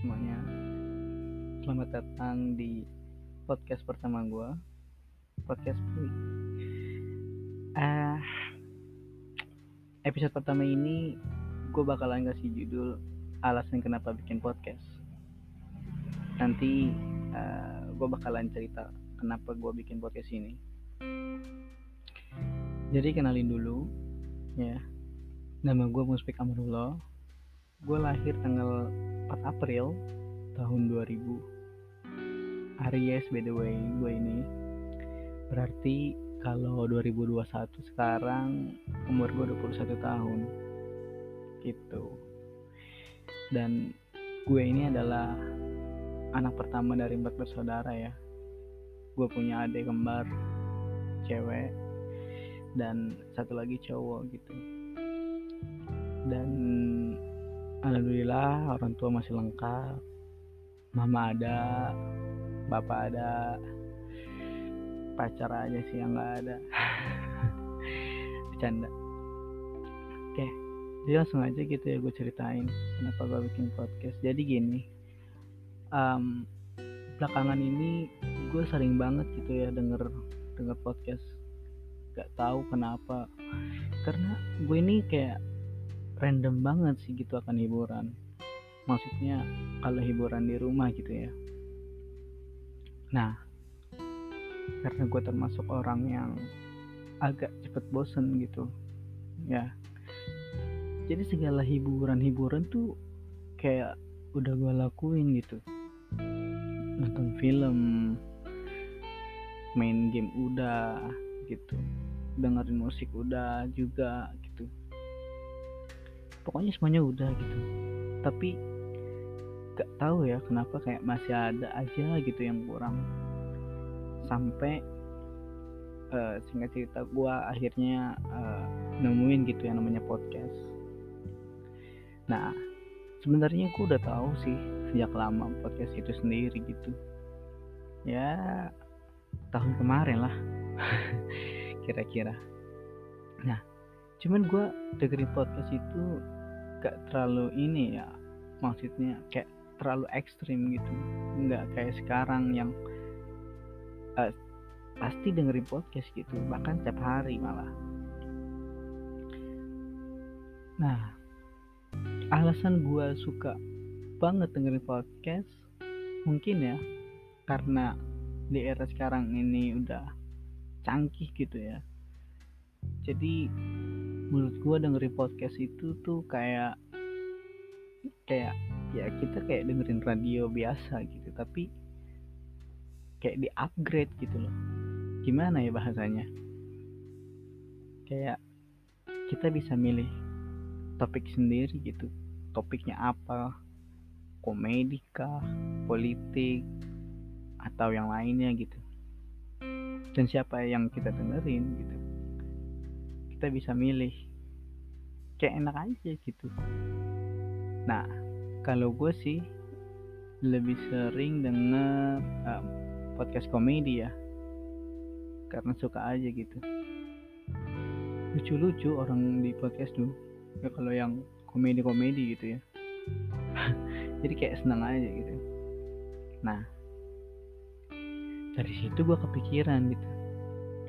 semuanya. Selamat datang di podcast pertama gue Podcast Pui uh, Episode pertama ini Gue bakalan kasih judul Alasan kenapa bikin podcast. Nanti uh, Gue bakalan cerita Kenapa gue bikin podcast ini. Jadi kenalin dulu Ya. Nama gue Muspik Amrullah gue lahir tanggal 4 April tahun 2000 Aries by the way gue ini. Berarti kalau 2021 sekarang umur gue 21 tahun. Gitu. Dan gue ini adalah anak pertama dari empat bersaudara ya. Gue punya adik kembar cewek dan satu lagi cowok gitu. Dan Alhamdulillah orang tua masih lengkap. Mama ada Bapak ada. Pacar aja sih yang gak ada. Bercanda. Oke Jadi langsung aja gitu ya gue ceritain Kenapa gue bikin podcast. Jadi gini um, Belakangan ini Gue sering banget gitu ya Denger denger podcast. Gak tahu kenapa. Karena gue ini kayak random banget sih gitu akan hiburan. Maksudnya kalau hiburan di rumah gitu ya. Nah karena gue termasuk orang yang agak cepet bosen gitu ya. Jadi segala hiburan-hiburan tuh kayak udah gue lakuin gitu. Nonton film main game udah gitu. Dengerin musik udah juga gitu pokoknya semuanya udah gitu. Tapi gak tahu ya kenapa kayak masih ada aja gitu yang kurang. Sampai uh, singkat cerita gue akhirnya uh, nemuin gitu yang namanya podcast. Nah sebenarnya gue udah tahu sih sejak lama podcast itu sendiri gitu. Ya tahun kemarin lah. Kira-kira. Nah cuman gue dengerin podcast itu gak terlalu ini ya maksudnya kayak terlalu ekstrim gitu. Nggak kayak sekarang yang uh, pasti dengerin podcast gitu bahkan tiap hari malah. Nah alasan gue suka banget dengerin podcast mungkin ya karena di era sekarang ini udah canggih gitu ya. Jadi menurut gue dengerin podcast itu tuh kayak kayak ya kita kayak dengerin radio biasa gitu tapi kayak di upgrade gitu loh. Gimana ya bahasanya? Kayak kita bisa milih topik sendiri gitu. Topiknya apa? Komedi kah? Politik? Atau yang lainnya gitu. Dan siapa yang kita dengerin gitu kita bisa milih. Kayak enak aja gitu. Nah kalau gue sih lebih sering denger um, podcast komedi ya. Karena suka aja gitu. Lucu-lucu orang di podcast tuh. Ya kalau yang komedi-komedi gitu ya. Jadi kayak senang aja gitu. Nah dari situ gue kepikiran gitu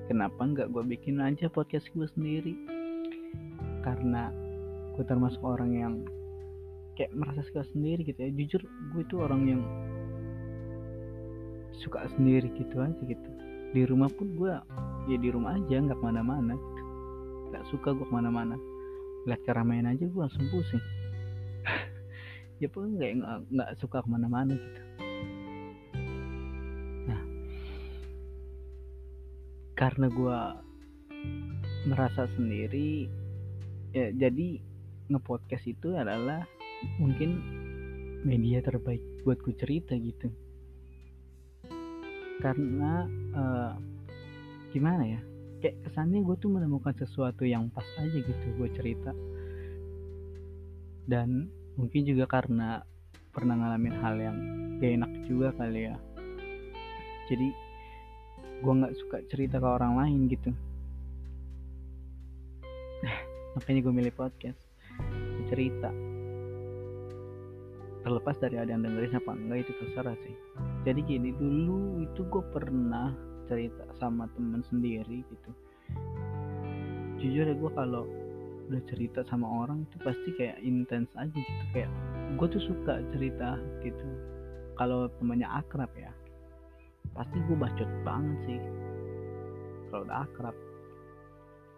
kenapa nggak gue bikin aja podcast gue sendiri? Karena gue termasuk orang yang kayak merasa suka sendiri gitu ya. Jujur gue itu orang yang suka sendiri gitu aja gitu. Di rumah pun gue ya di rumah aja nggak ke mana-mana gitu. nggak suka gue ke mana-mana. Lihat keramaian aja gue langsung pusing. Ya pun nggak nggak suka ke mana-mana gitu karena gue merasa sendiri ya jadi ngepodcast itu adalah mungkin media terbaik buat gue cerita gitu. Karena uh, gimana ya kayak kesannya gue tuh menemukan sesuatu yang pas aja gitu gue cerita. Dan mungkin juga karena pernah ngalamin hal yang gak enak juga kali ya. Jadi gue nggak suka cerita ke orang lain gitu. Makanya gue milih podcast. Cerita. Terlepas dari ada yang dengerin apa enggak itu terserah sih. Jadi gini dulu itu gue pernah cerita sama temen sendiri gitu. Jujur ya gue kalau udah cerita sama orang itu pasti kayak intens aja gitu. Kayak gue tuh suka cerita gitu. Kalau temannya akrab ya pasti gue bacot banget sih. Kalau udah akrab.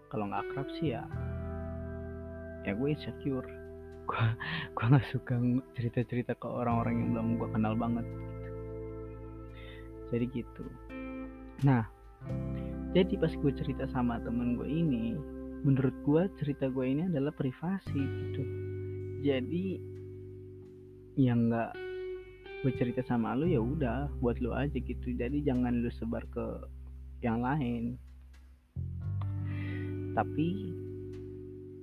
Kalau nggak akrab sih ya ya gue insecure. Gue gue nggak suka cerita cerita ke orang-orang yang belum gue kenal banget gitu. jadi gitu. Nah jadi pas gue cerita sama temen gue ini menurut gue cerita gue ini adalah privasi gitu. Jadi yang nggak gue cerita sama lu ya udah buat lu aja gitu. Jadi jangan lu sebar ke yang lain. Tapi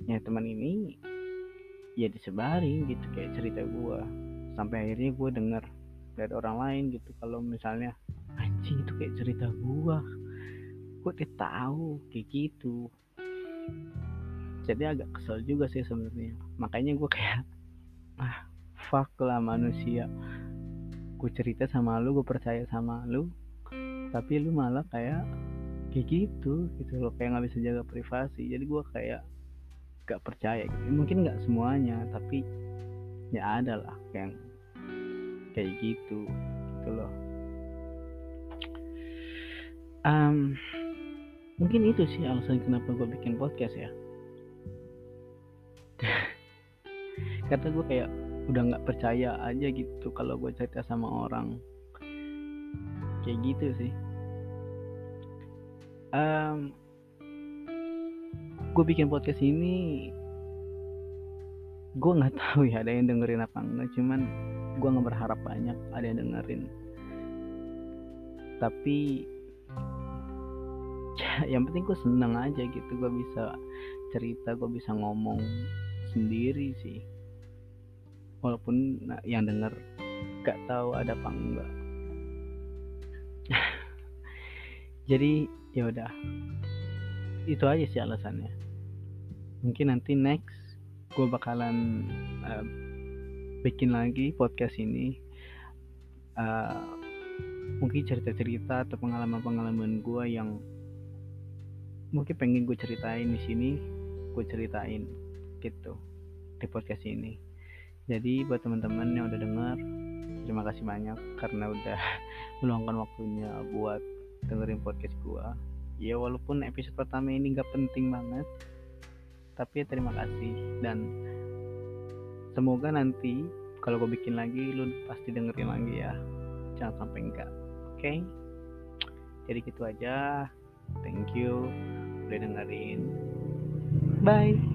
ya teman ini ya disebarin gitu kayak cerita gue sampai akhirnya gue denger dari orang lain gitu. Kalau misalnya anjing itu kayak cerita gue gue udah tahu kayak gitu. Jadi agak kesel juga sih sebenarnya. Makanya gue kayak ah fuck lah manusia gue cerita sama lu gue percaya sama lu tapi lu malah kayak kayak gitu gitu loh. Kayak nggak bisa jaga privasi. Jadi gue kayak gak percaya gitu. Mungkin nggak semuanya tapi ya ada lah yang kayak gitu gitu loh. Um, mungkin itu sih alasan kenapa gue bikin podcast ya. Karena gue kayak udah nggak percaya aja gitu kalau gue cerita sama orang. Kayak gitu sih. Um, gue bikin podcast ini gue nggak tahu ya ada yang dengerin apa enggak cuman gue nggak berharap banyak ada yang dengerin. Tapi yang penting gue seneng aja gitu gue bisa cerita gue bisa ngomong sendiri sih walaupun yang denger gak tahu ada apa enggak. Jadi ya udah. Itu aja sih alasannya. Mungkin nanti next gue bakalan uh, bikin lagi podcast ini. Uh, mungkin cerita-cerita atau pengalaman-pengalaman gue yang mungkin pengen gue ceritain di sini gue ceritain gitu di podcast ini jadi buat teman-teman yang udah dengar terima kasih banyak karena udah meluangkan waktunya buat dengerin podcast gua. Ya walaupun episode pertama ini gak penting banget tapi ya terima kasih. Dan semoga nanti kalau gue bikin lagi lu pasti dengerin lagi ya. Jangan sampai enggak oke? Okay? jadi gitu aja. Thank you. Udah dengerin. Bye